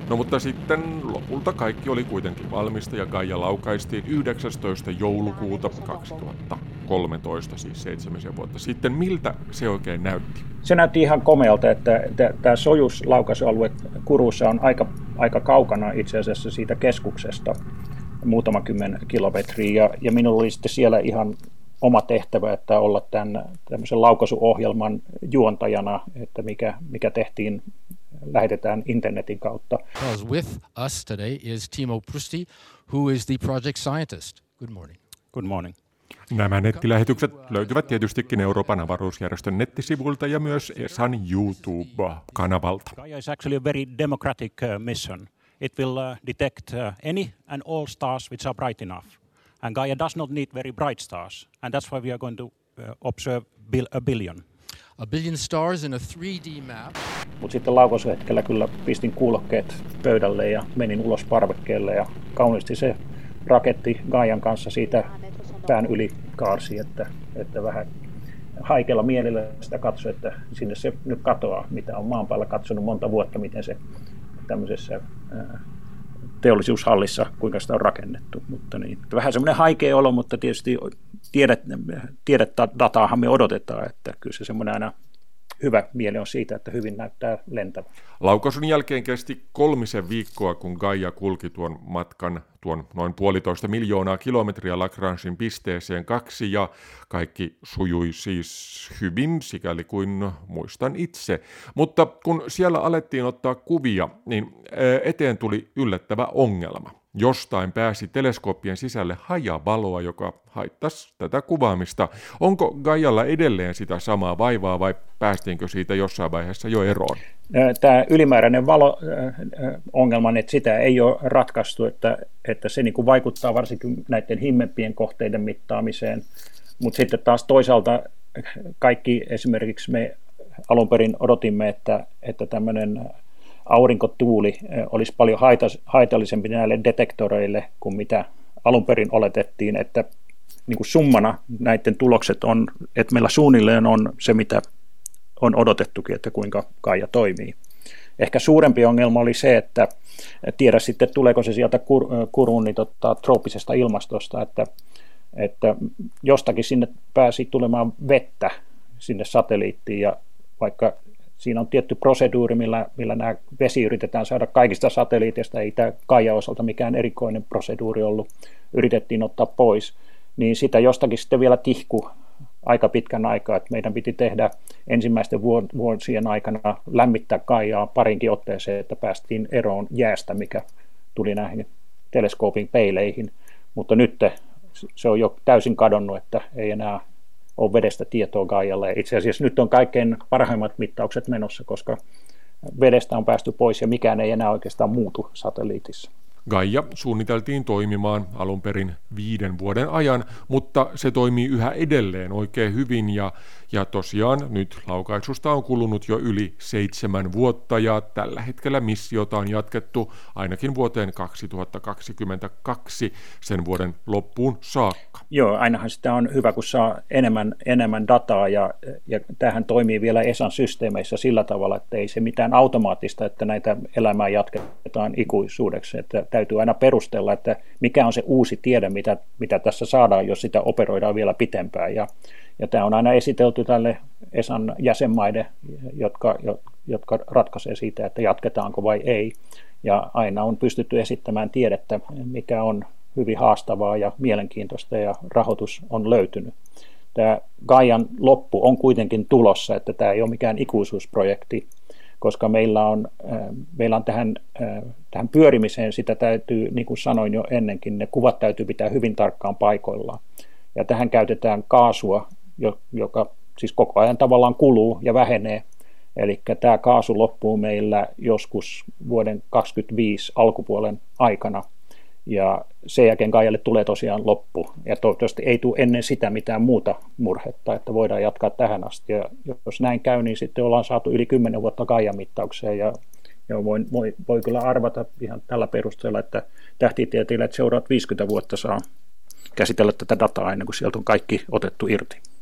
No mutta sitten lopulta kaikki oli kuitenkin valmista ja Gaia laukaistiin 19. joulukuuta 2013, siis seitsemisen vuotta sitten. Miltä se oikein näytti? Se näytti ihan komealta, että tämä Sojus-laukaisualue Kurussa on aika, aika kaukana itse asiassa siitä keskuksesta, muutama kymmen kilometriä, ja, ja minulla oli sitten siellä ihan oma tehtävä, että olla tämän tämmöisen laukaisuohjelman juontajana, että mikä, mikä tehtiin lähetetään internetin kautta. With us today is Timo Prusti, who is the project scientist. Good morning. Good morning. Nämä nettilähetykset löytyvät tietystikin Euroopan avaruusjärjestön nettisivuilta ja myös ESAn YouTube-kanavalta. Gaia is actually a very democratic uh, mission. It will uh, detect uh, any and all stars which are bright enough. And Gaia does not need very bright stars. And that's why we are going to observe a billion. A billion stars in a 3D map. Mutta sitten laukaisuhetkellä kyllä pistin kuulokkeet pöydälle ja menin ulos parvekkeelle ja kauniisti se raketti Gaian kanssa siitä pään yli kaarsi, että, että vähän haikella mielellä sitä katsoi, että sinne se nyt katoaa, mitä on maan päällä katsonut monta vuotta, miten se tämmöisessä teollisuushallissa, kuinka sitä on rakennettu. Mutta niin, vähän semmoinen haikea olo, mutta tietysti tiedet, tiedet dataahan me odotetaan, että kyllä se semmoinen aina hyvä mieli on siitä, että hyvin näyttää lentävä. Laukaisun jälkeen kesti kolmisen viikkoa, kun Gaia kulki tuon matkan tuon noin puolitoista miljoonaa kilometriä Lagrangein pisteeseen kaksi ja kaikki sujui siis hyvin, sikäli kuin muistan itse. Mutta kun siellä alettiin ottaa kuvia, niin eteen tuli yllättävä ongelma jostain pääsi teleskooppien sisälle hajavaloa, joka haittasi tätä kuvaamista. Onko Gaialla edelleen sitä samaa vaivaa vai päästiinkö siitä jossain vaiheessa jo eroon? Tämä ylimääräinen valo-ongelma, että sitä ei ole ratkaistu, että, että se niin kuin vaikuttaa varsinkin näiden himmempien kohteiden mittaamiseen, mutta sitten taas toisaalta kaikki esimerkiksi me alun perin odotimme, että, että tämmöinen aurinkotuuli olisi paljon haitallisempi näille detektoreille kuin mitä alun perin oletettiin, että niin kuin summana näiden tulokset on, että meillä suunnilleen on se, mitä on odotettukin, että kuinka Kaija toimii. Ehkä suurempi ongelma oli se, että tiedä sitten tuleeko se sieltä kur, kurun niin tota, trooppisesta ilmastosta, että, että jostakin sinne pääsi tulemaan vettä sinne satelliittiin ja vaikka Siinä on tietty proseduuri, millä, millä nämä vesi yritetään saada kaikista satelliiteista, ei tämä Kaija osalta mikään erikoinen proseduuri ollut, yritettiin ottaa pois, niin sitä jostakin sitten vielä tihku aika pitkän aikaa, että meidän piti tehdä ensimmäisten vuosien aikana lämmittää Kaijaa parinkin otteeseen, että päästiin eroon jäästä, mikä tuli näihin teleskoopin peileihin, mutta nyt se on jo täysin kadonnut, että ei enää ole vedestä tietoa Gaialle. Itse asiassa nyt on kaikkein parhaimmat mittaukset menossa, koska vedestä on päästy pois ja mikään ei enää oikeastaan muutu satelliitissa. Gaia suunniteltiin toimimaan alun perin viiden vuoden ajan, mutta se toimii yhä edelleen oikein hyvin ja, ja tosiaan nyt laukaisusta on kulunut jo yli seitsemän vuotta ja tällä hetkellä missiota on jatkettu ainakin vuoteen 2022 sen vuoden loppuun saakka. Joo, ainahan sitä on hyvä, kun saa enemmän, enemmän dataa ja, ja tähän toimii vielä ESAn systeemeissä sillä tavalla, että ei se mitään automaattista, että näitä elämää jatketaan ikuisuudeksi, että täytyy aina perustella, että mikä on se uusi tiede, mitä, mitä tässä saadaan, jos sitä operoidaan vielä pitempään. Ja, ja tämä on aina esitelty tälle ESAN jäsenmaiden, jotka, jotka ratkaisee siitä, että jatketaanko vai ei. Ja aina on pystytty esittämään tiedettä, mikä on hyvin haastavaa ja mielenkiintoista ja rahoitus on löytynyt. Tämä Gaian loppu on kuitenkin tulossa, että tämä ei ole mikään ikuisuusprojekti, koska meillä on, äh, meillä on tähän, äh, tähän pyörimiseen, sitä täytyy, niin kuin sanoin jo ennenkin, ne kuvat täytyy pitää hyvin tarkkaan paikoillaan. Ja tähän käytetään kaasua, joka siis koko ajan tavallaan kuluu ja vähenee. Eli tämä kaasu loppuu meillä joskus vuoden 2025 alkupuolen aikana. Ja sen jälkeen Gaialle tulee tosiaan loppu. Ja toivottavasti ei tule ennen sitä mitään muuta murhetta, että voidaan jatkaa tähän asti. Ja jos näin käy, niin sitten ollaan saatu yli 10 vuotta Gaian mittaukseen. Ja, ja voi, voi, voi kyllä arvata ihan tällä perusteella, että tähtitieteilijät seuraavat 50 vuotta saa käsitellä tätä dataa ennen kuin sieltä on kaikki otettu irti.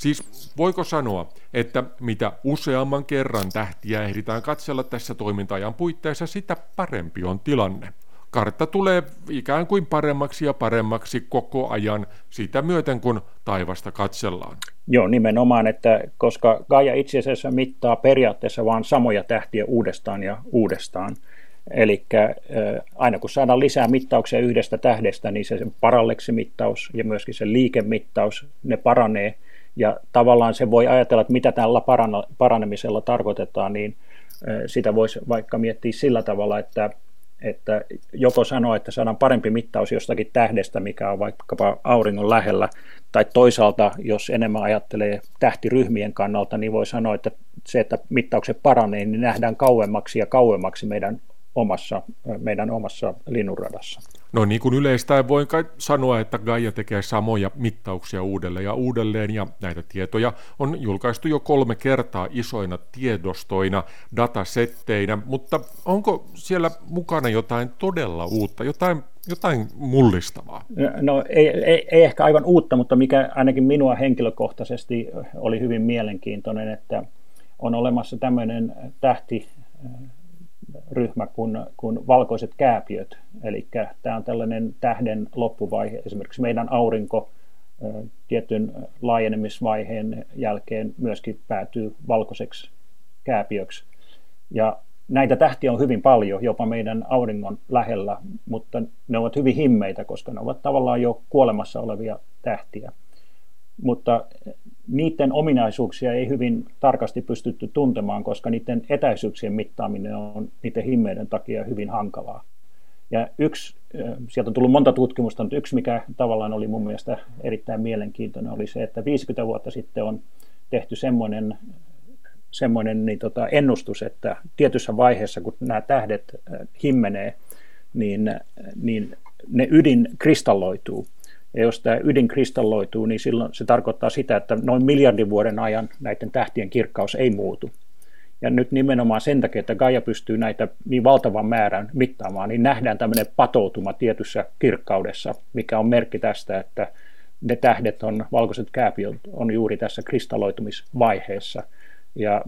Siis voiko sanoa, että mitä useamman kerran tähtiä ehditään katsella tässä toimintajan puitteissa, sitä parempi on tilanne? kartta tulee ikään kuin paremmaksi ja paremmaksi koko ajan sitä myöten, kun taivasta katsellaan. Joo, nimenomaan, että koska Gaia itse asiassa mittaa periaatteessa vain samoja tähtiä uudestaan ja uudestaan. Eli aina kun saadaan lisää mittauksia yhdestä tähdestä, niin se paralleksimittaus ja myöskin se liikemittaus, ne paranee. Ja tavallaan se voi ajatella, että mitä tällä paranemisella tarkoitetaan, niin sitä voisi vaikka miettiä sillä tavalla, että että joko sanoa, että saadaan parempi mittaus jostakin tähdestä, mikä on vaikkapa auringon lähellä, tai toisaalta, jos enemmän ajattelee tähtiryhmien kannalta, niin voi sanoa, että se, että mittaukset paranee, niin nähdään kauemmaksi ja kauemmaksi meidän omassa, meidän omassa linnunradassa. No niin kuin yleistä voi kai sanoa, että Gaia tekee samoja mittauksia uudelleen ja uudelleen, ja näitä tietoja on julkaistu jo kolme kertaa isoina tiedostoina, datasetteinä, mutta onko siellä mukana jotain todella uutta, jotain, jotain mullistavaa? No ei, ei, ei ehkä aivan uutta, mutta mikä ainakin minua henkilökohtaisesti oli hyvin mielenkiintoinen, että on olemassa tämmöinen tähti ryhmä kuin, kuin valkoiset kääpiöt. Eli tämä on tällainen tähden loppuvaihe. Esimerkiksi meidän aurinko tietyn laajenemisvaiheen jälkeen myöskin päätyy valkoiseksi kääpiöksi. Ja näitä tähtiä on hyvin paljon, jopa meidän auringon lähellä, mutta ne ovat hyvin himmeitä, koska ne ovat tavallaan jo kuolemassa olevia tähtiä. Mutta niiden ominaisuuksia ei hyvin tarkasti pystytty tuntemaan, koska niiden etäisyyksien mittaaminen on niiden himmeiden takia hyvin hankalaa. Ja yksi, sieltä on tullut monta tutkimusta, mutta yksi, mikä tavallaan oli mun mielestä erittäin mielenkiintoinen, oli se, että 50 vuotta sitten on tehty semmoinen, semmoinen niin tota, ennustus, että tietyssä vaiheessa, kun nämä tähdet himmenee, niin, niin ne ydin kristalloituu. Ja jos tämä ydin kristalloituu, niin silloin se tarkoittaa sitä, että noin miljardin vuoden ajan näiden tähtien kirkkaus ei muutu. Ja nyt nimenomaan sen takia, että Gaia pystyy näitä niin valtavan määrän mittaamaan, niin nähdään tämmöinen patoutuma tietyssä kirkkaudessa, mikä on merkki tästä, että ne tähdet on, valkoiset kääpiöt on juuri tässä kristalloitumisvaiheessa. Ja,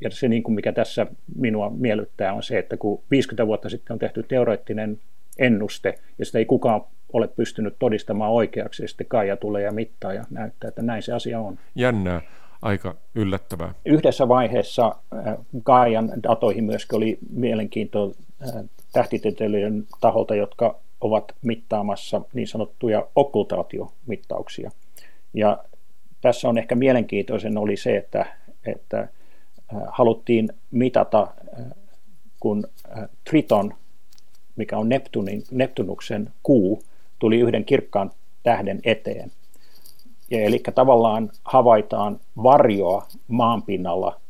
ja se, niin kuin mikä tässä minua miellyttää, on se, että kun 50 vuotta sitten on tehty teoreettinen ennuste, ja sitä ei kukaan ole pystynyt todistamaan oikeaksi, ja sitten Kaija tulee ja mittaa ja näyttää, että näin se asia on. Jännää, aika yllättävää. Yhdessä vaiheessa Kaijan äh, datoihin myöskin oli mielenkiintoa äh, tähtitieteilijöiden taholta, jotka ovat mittaamassa niin sanottuja okkultaatiomittauksia. Ja tässä on ehkä mielenkiintoisen oli se, että, että äh, haluttiin mitata, kun Triton mikä on Neptunin, Neptunuksen kuu, tuli yhden kirkkaan tähden eteen. Ja eli tavallaan havaitaan varjoa maanpinnalla,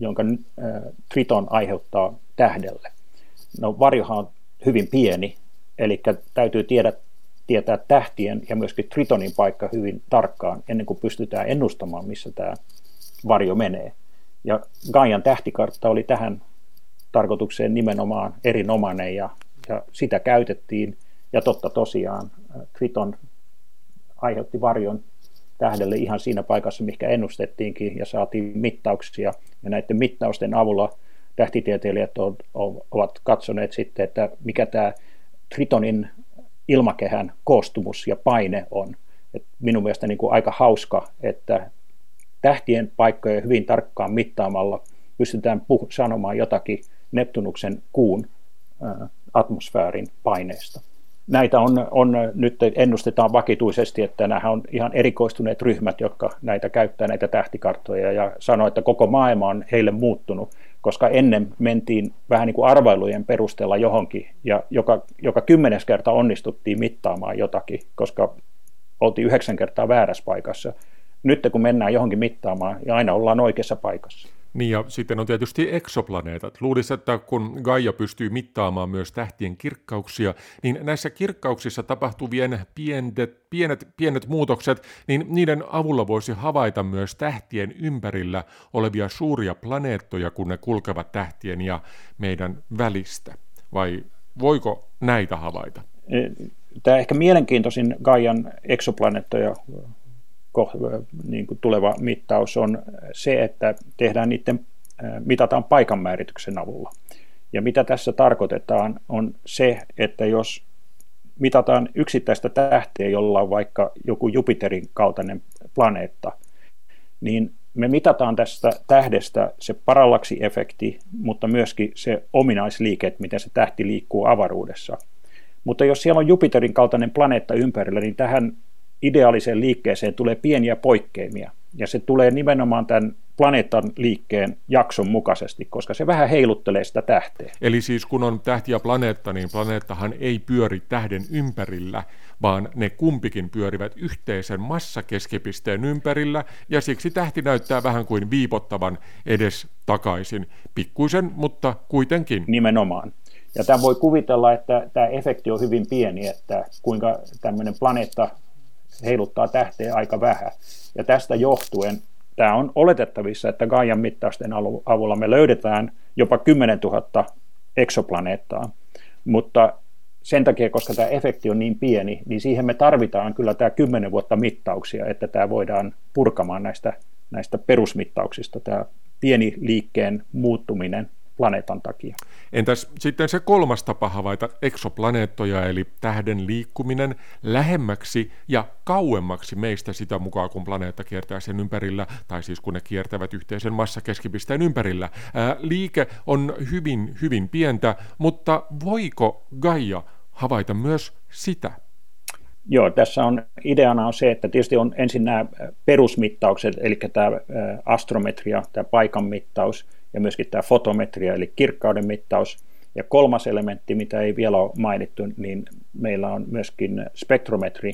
jonka äh, Triton aiheuttaa tähdelle. No varjohan on hyvin pieni, eli täytyy tiedä, tietää tähtien ja myöskin Tritonin paikka hyvin tarkkaan, ennen kuin pystytään ennustamaan, missä tämä varjo menee. Ja Gaian tähtikartta oli tähän tarkoitukseen nimenomaan erinomainen ja, ja sitä käytettiin. Ja totta tosiaan Triton aiheutti varjon tähdelle ihan siinä paikassa, mikä ennustettiinkin ja saatiin mittauksia. Ja näiden mittausten avulla tähtitieteilijät ovat katsoneet sitten, että mikä tämä Tritonin ilmakehän koostumus ja paine on. Et minun mielestä niin kuin aika hauska, että tähtien paikkoja hyvin tarkkaan mittaamalla pystytään puh- sanomaan jotakin Neptunuksen kuun ää, atmosfäärin paineesta. Näitä on, on, nyt ennustetaan vakituisesti, että nämä on ihan erikoistuneet ryhmät, jotka näitä käyttää näitä tähtikarttoja ja sanoo, että koko maailma on heille muuttunut, koska ennen mentiin vähän niin kuin arvailujen perusteella johonkin ja joka, joka kymmenes kerta onnistuttiin mittaamaan jotakin, koska oltiin yhdeksän kertaa väärässä paikassa. Nyt kun mennään johonkin mittaamaan ja aina ollaan oikeassa paikassa. Niin ja sitten on tietysti eksoplaneetat. Luulisi, että kun Gaia pystyy mittaamaan myös tähtien kirkkauksia, niin näissä kirkkauksissa tapahtuvien pienet, pienet, pienet muutokset, niin niiden avulla voisi havaita myös tähtien ympärillä olevia suuria planeettoja, kun ne kulkevat tähtien ja meidän välistä. Vai voiko näitä havaita? Tämä ehkä mielenkiintoisin Gaian eksoplaneettoja niin kuin tuleva mittaus on se, että tehdään niiden, mitataan paikanmäärityksen avulla. Ja mitä tässä tarkoitetaan on se, että jos mitataan yksittäistä tähteä, jolla on vaikka joku Jupiterin kaltainen planeetta, niin me mitataan tästä tähdestä se parallaksi-efekti, mutta myöskin se ominaisliike, miten se tähti liikkuu avaruudessa. Mutta jos siellä on Jupiterin kaltainen planeetta ympärillä, niin tähän ideaaliseen liikkeeseen tulee pieniä poikkeamia. Ja se tulee nimenomaan tämän planeetan liikkeen jakson mukaisesti, koska se vähän heiluttelee sitä tähteä. Eli siis kun on tähti ja planeetta, niin planeettahan ei pyöri tähden ympärillä, vaan ne kumpikin pyörivät yhteisen massakeskipisteen ympärillä, ja siksi tähti näyttää vähän kuin viipottavan edes takaisin. Pikkuisen, mutta kuitenkin. Nimenomaan. Ja tämä voi kuvitella, että tämä efekti on hyvin pieni, että kuinka tämmöinen planeetta heiluttaa tähteä aika vähän. Ja tästä johtuen tämä on oletettavissa, että Gaian mittausten avulla me löydetään jopa 10 000 eksoplaneettaa, mutta sen takia, koska tämä efekti on niin pieni, niin siihen me tarvitaan kyllä tämä 10 vuotta mittauksia, että tämä voidaan purkamaan näistä, näistä perusmittauksista, tämä pieni liikkeen muuttuminen planeetan takia. Entäs sitten se kolmas tapa havaita eksoplaneettoja, eli tähden liikkuminen lähemmäksi ja kauemmaksi meistä sitä mukaan, kun planeetta kiertää sen ympärillä, tai siis kun ne kiertävät yhteisen massakeskipisteen ympärillä. Ää, liike on hyvin, hyvin pientä, mutta voiko Gaia havaita myös sitä? Joo, tässä on ideana on se, että tietysti on ensin nämä perusmittaukset, eli tämä astrometria, tämä paikan mittaus, ja myöskin tämä fotometria eli kirkkauden mittaus. Ja kolmas elementti, mitä ei vielä ole mainittu, niin meillä on myöskin spektrometri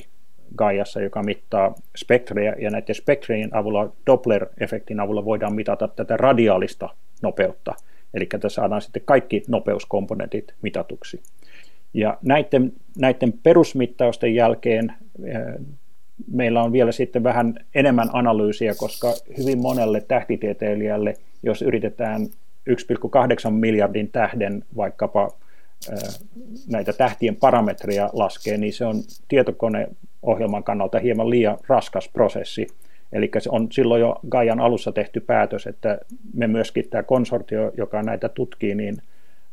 Gaiassa, joka mittaa spektreja, ja näiden spektrejen avulla, Doppler-efektin avulla voidaan mitata tätä radiaalista nopeutta, eli tässä saadaan sitten kaikki nopeuskomponentit mitatuksi. Ja näiden, näiden perusmittausten jälkeen eh, meillä on vielä sitten vähän enemmän analyysiä, koska hyvin monelle tähtitieteilijälle – jos yritetään 1,8 miljardin tähden vaikkapa näitä tähtien parametreja laskee, niin se on tietokoneohjelman kannalta hieman liian raskas prosessi. Eli se on silloin jo Gaian alussa tehty päätös, että me myöskin tämä konsortio, joka näitä tutkii, niin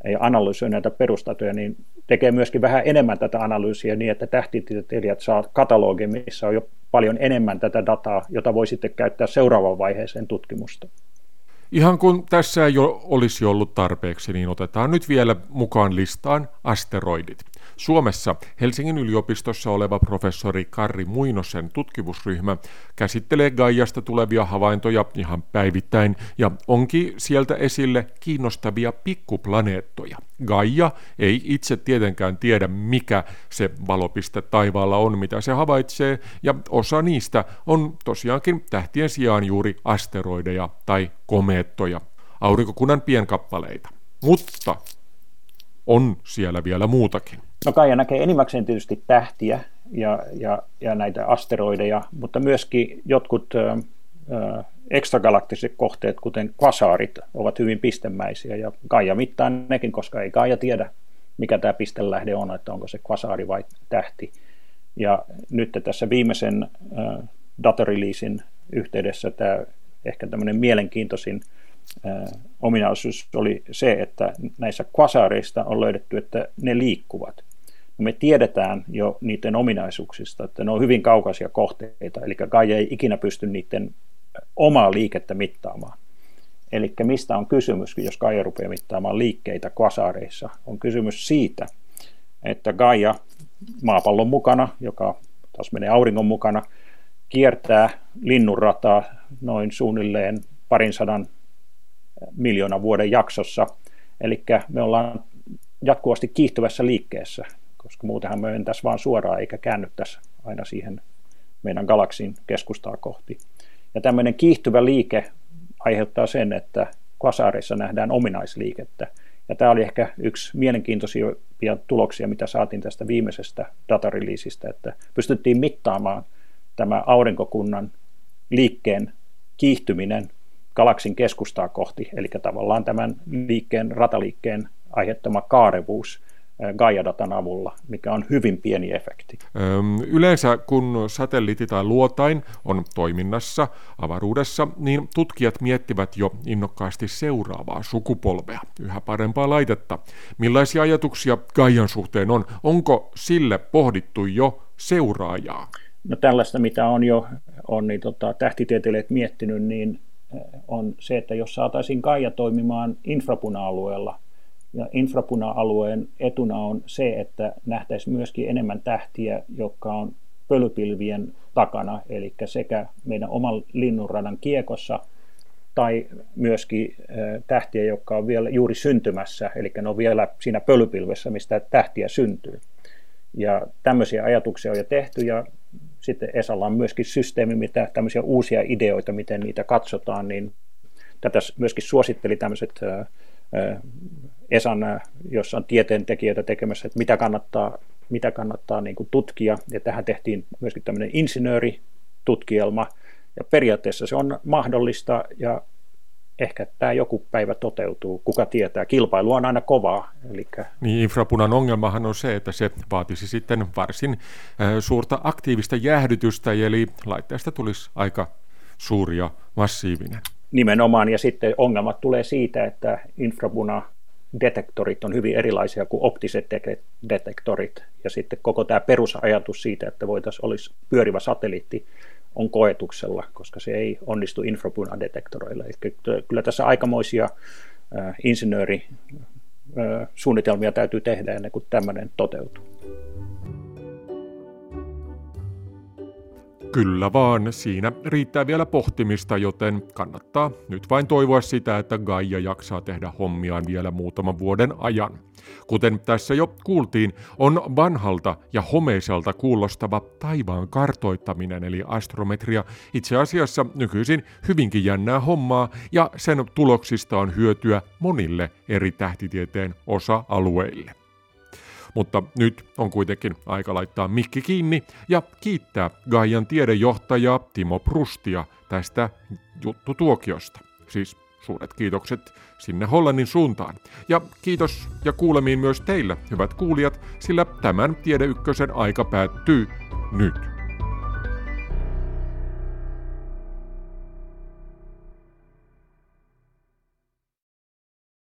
ei analysoi näitä perustatoja, niin tekee myöskin vähän enemmän tätä analyysiä niin, että tähtitieteilijät saa katalogin, missä on jo paljon enemmän tätä dataa, jota voi sitten käyttää seuraavaan vaiheeseen tutkimusta. Ihan kun tässä ei jo olisi ollut tarpeeksi, niin otetaan nyt vielä mukaan listaan asteroidit. Suomessa Helsingin yliopistossa oleva professori Karri Muinosen tutkimusryhmä käsittelee Gaiasta tulevia havaintoja ihan päivittäin ja onkin sieltä esille kiinnostavia pikkuplaneettoja. Gaia ei itse tietenkään tiedä, mikä se valopiste taivaalla on, mitä se havaitsee, ja osa niistä on tosiaankin tähtien sijaan juuri asteroideja tai komeettoja, aurinkokunnan pienkappaleita. Mutta on siellä vielä muutakin. No Kaija näkee enimmäkseen tietysti tähtiä ja, ja, ja näitä asteroideja, mutta myöskin jotkut ö, ö, ekstragalaktiset kohteet, kuten kvasaarit, ovat hyvin pistemäisiä ja Gaia mittaa nekin, koska ei Gaia tiedä, mikä tämä pistelähde on, että onko se kvasaari vai tähti. Ja nyt tässä viimeisen äh, datareleasin yhteydessä tämä ehkä tämmöinen mielenkiintoisin ominaisuus oli se, että näissä kvasaareista on löydetty, että ne liikkuvat. Me tiedetään jo niiden ominaisuuksista, että ne on hyvin kaukaisia kohteita, eli Gaia ei ikinä pysty niiden omaa liikettä mittaamaan. Eli mistä on kysymys, jos Gaia rupeaa mittaamaan liikkeitä kvasaareissa? On kysymys siitä, että Gaia maapallon mukana, joka taas menee auringon mukana, kiertää linnunrataa noin suunnilleen parin sadan miljoonan vuoden jaksossa. Eli me ollaan jatkuvasti kiihtyvässä liikkeessä, koska muutenhan me mentäisiin vaan suoraan eikä käännyttäisi aina siihen meidän galaksin keskustaa kohti. Ja tämmöinen kiihtyvä liike aiheuttaa sen, että kvasaareissa nähdään ominaisliikettä. Ja tämä oli ehkä yksi mielenkiintoisia tuloksia, mitä saatiin tästä viimeisestä datareleasista, että pystyttiin mittaamaan tämä aurinkokunnan liikkeen kiihtyminen galaksin keskustaa kohti, eli tavallaan tämän liikkeen, rataliikkeen aiheuttama kaarevuus Gaia-datan avulla, mikä on hyvin pieni efekti. Yleensä kun satelliitti tai luotain on toiminnassa avaruudessa, niin tutkijat miettivät jo innokkaasti seuraavaa sukupolvea, yhä parempaa laitetta. Millaisia ajatuksia Gaian suhteen on? Onko sille pohdittu jo seuraajaa? No tällaista, mitä on jo on, niin tota, tähtitieteilijät miettinyt, niin on se, että jos saataisiin Gaia toimimaan infrapuna-alueella – ja infrapuna-alueen etuna on se, että nähtäisiin myöskin enemmän tähtiä, jotka on pölypilvien takana, eli sekä meidän oman linnunradan kiekossa tai myöskin tähtiä, jotka on vielä juuri syntymässä, eli ne on vielä siinä pölypilvessä, mistä tähtiä syntyy. Ja tämmöisiä ajatuksia on jo tehty ja sitten Esalla on myöskin systeemi, mitä tämmöisiä uusia ideoita, miten niitä katsotaan, niin tätä myöskin suositteli tämmöiset Esan, jossa on tieteentekijöitä tekemässä, että mitä kannattaa, mitä kannattaa niin kuin tutkia. Ja tähän tehtiin myöskin tämmöinen insinööritutkielma. Ja periaatteessa se on mahdollista ja ehkä tämä joku päivä toteutuu, kuka tietää. Kilpailu on aina kovaa. Elikkä... Niin, infrapunan ongelmahan on se, että se vaatisi sitten varsin suurta aktiivista jäähdytystä, eli laitteesta tulisi aika suuri ja massiivinen. Nimenomaan, ja sitten ongelmat tulee siitä, että infrapuna detektorit on hyvin erilaisia kuin optiset detektorit. Ja sitten koko tämä perusajatus siitä, että voitaisiin olisi pyörivä satelliitti, on koetuksella, koska se ei onnistu infrapunadetektoroilla. Eli kyllä tässä aikamoisia äh, insinöörisuunnitelmia täytyy tehdä ennen kuin tämmöinen toteutuu. Kyllä vaan, siinä riittää vielä pohtimista, joten kannattaa nyt vain toivoa sitä, että Gaia jaksaa tehdä hommiaan vielä muutaman vuoden ajan. Kuten tässä jo kuultiin, on vanhalta ja homeiselta kuulostava taivaan kartoittaminen eli astrometria itse asiassa nykyisin hyvinkin jännää hommaa ja sen tuloksista on hyötyä monille eri tähtitieteen osa-alueille. Mutta nyt on kuitenkin aika laittaa mikki kiinni ja kiittää Gaian tiedejohtajaa Timo Prustia tästä juttutuokiosta. Siis suuret kiitokset sinne Hollannin suuntaan. Ja kiitos ja kuulemiin myös teille, hyvät kuulijat, sillä tämän Tiedeykkösen aika päättyy nyt.